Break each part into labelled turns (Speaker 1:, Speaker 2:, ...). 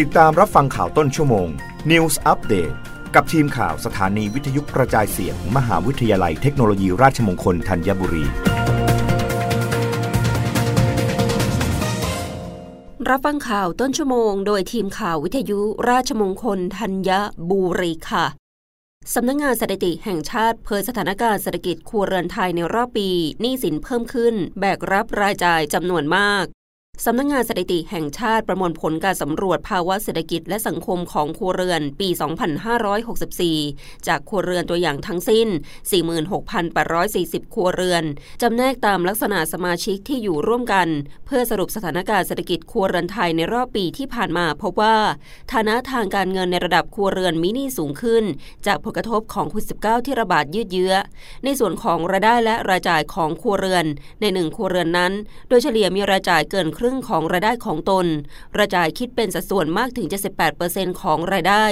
Speaker 1: ติดตามรับฟังข่าวต้นชั่วโมง News Update กับทีมข่าวสถานีวิทยุกระจายเสียงมหาวิทยาลัยเทคโนโลยีราชมงคลธัญบุรี
Speaker 2: รับฟังข่าวต้นชั่วโมง โดยทีมข่าววิทยุราชมงคลธัญบุรีค่ะสำนักงงานสถิติแห่งชาติเผยสถานการณ์เศรษฐกิจครัวเรือนไทยในรอบปีหนี้สินเพิ่มขึ้น แบกรับรายจ่ายจำนวนมาก สำนักงงานสถิติแห่งชาติประมวลผลการสำรวจภาวะเศรษฐกิจและสังคมของครัวเรือนปี 2564 จากครัวเรือนตัวอย่างทั้งสิ้น 46,840 ครัวเรือน จำแนกตามลักษณะสมาชิกที่อยู่ร่วมกัน เพื่อสรุปสถานการณ์เศรษฐกิจครัวเรือนไทยในรอบปีที่ผ่านมาพบว่า ฐานะทางการเงินในระดับครัวเรือนมินิสูงขึ้น จากผลกระทบของโควิด -19 ที่ระบาดยืดเยื้อ ในส่วนของรายได้และรายจ่ายของครัวเรือน ในหนึ่งครัวเรือนนั้น โดยเฉลี่ยมีรายจ่ายเกินคครึ่งของรายได้ของตนรายจ่ายคิดเป็นสัดส่วนมากถึง 78%ของรายได้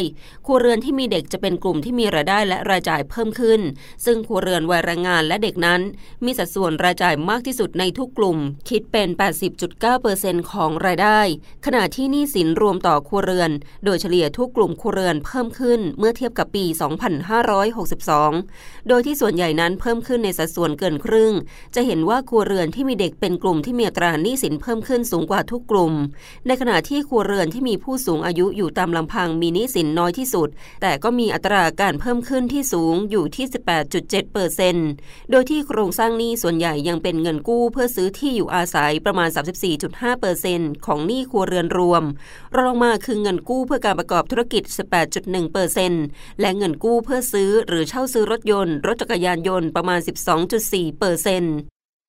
Speaker 2: ครัวเรือนที่มีเด็กจะเป็นกลุ่มที่มีรายได้และรายจ่ายเพิ่มขึ้น ซึ่งครัวเรือนวัยแรงงานและเด็กนั้น มีสัดส่วนรายจ่ายมากที่สุดในทุกกลุ่ม คิดเป็น 80.9%ของรายได้ ขณะที่หนี้สินรวมต่อครัวเรือน โดยเฉลี่ยทุกกลุ่มครัวเรือนเพิ่มขึ้นเมื่อเทียบกับปี 2562 โดยที่ส่วนใหญ่นั้นเพิ่มขึ้นในสัดส่วนเกินครึ่ง จะเห็นว่าครัวเรือนที่มีเด็กเป็นกลุ่มที่มีตราหนี้สินเพิ่มขึ้นสูงกว่าทุกกลุ่ม ในขณะที่ครัวเรือนที่มีผู้สูงอายุอยู่ตามลำพังมีหนี้สินน้อยที่สุด แต่ก็มีอัตราการเพิ่มขึ้นที่สูงอยู่ที่ 18.7เปอร์เซนต์โดยที่โครงสร้างหนี้ส่วนใหญ่ยังเป็นเงินกู้เพื่อซื้อที่อยู่อาศัยประมาณ 34.5เปอร์เซนต์ของหนี้ครัวเรือนรวม รองมาคือเงินกู้เพื่อการประกอบธุรกิจ 18.1เปอร์เซนต์และเงินกู้เพื่อซื้อหรือเช่าซื้อรถยนต์ รถจักรยานยนต์ประมาณ 12.4เปอร์เซนต์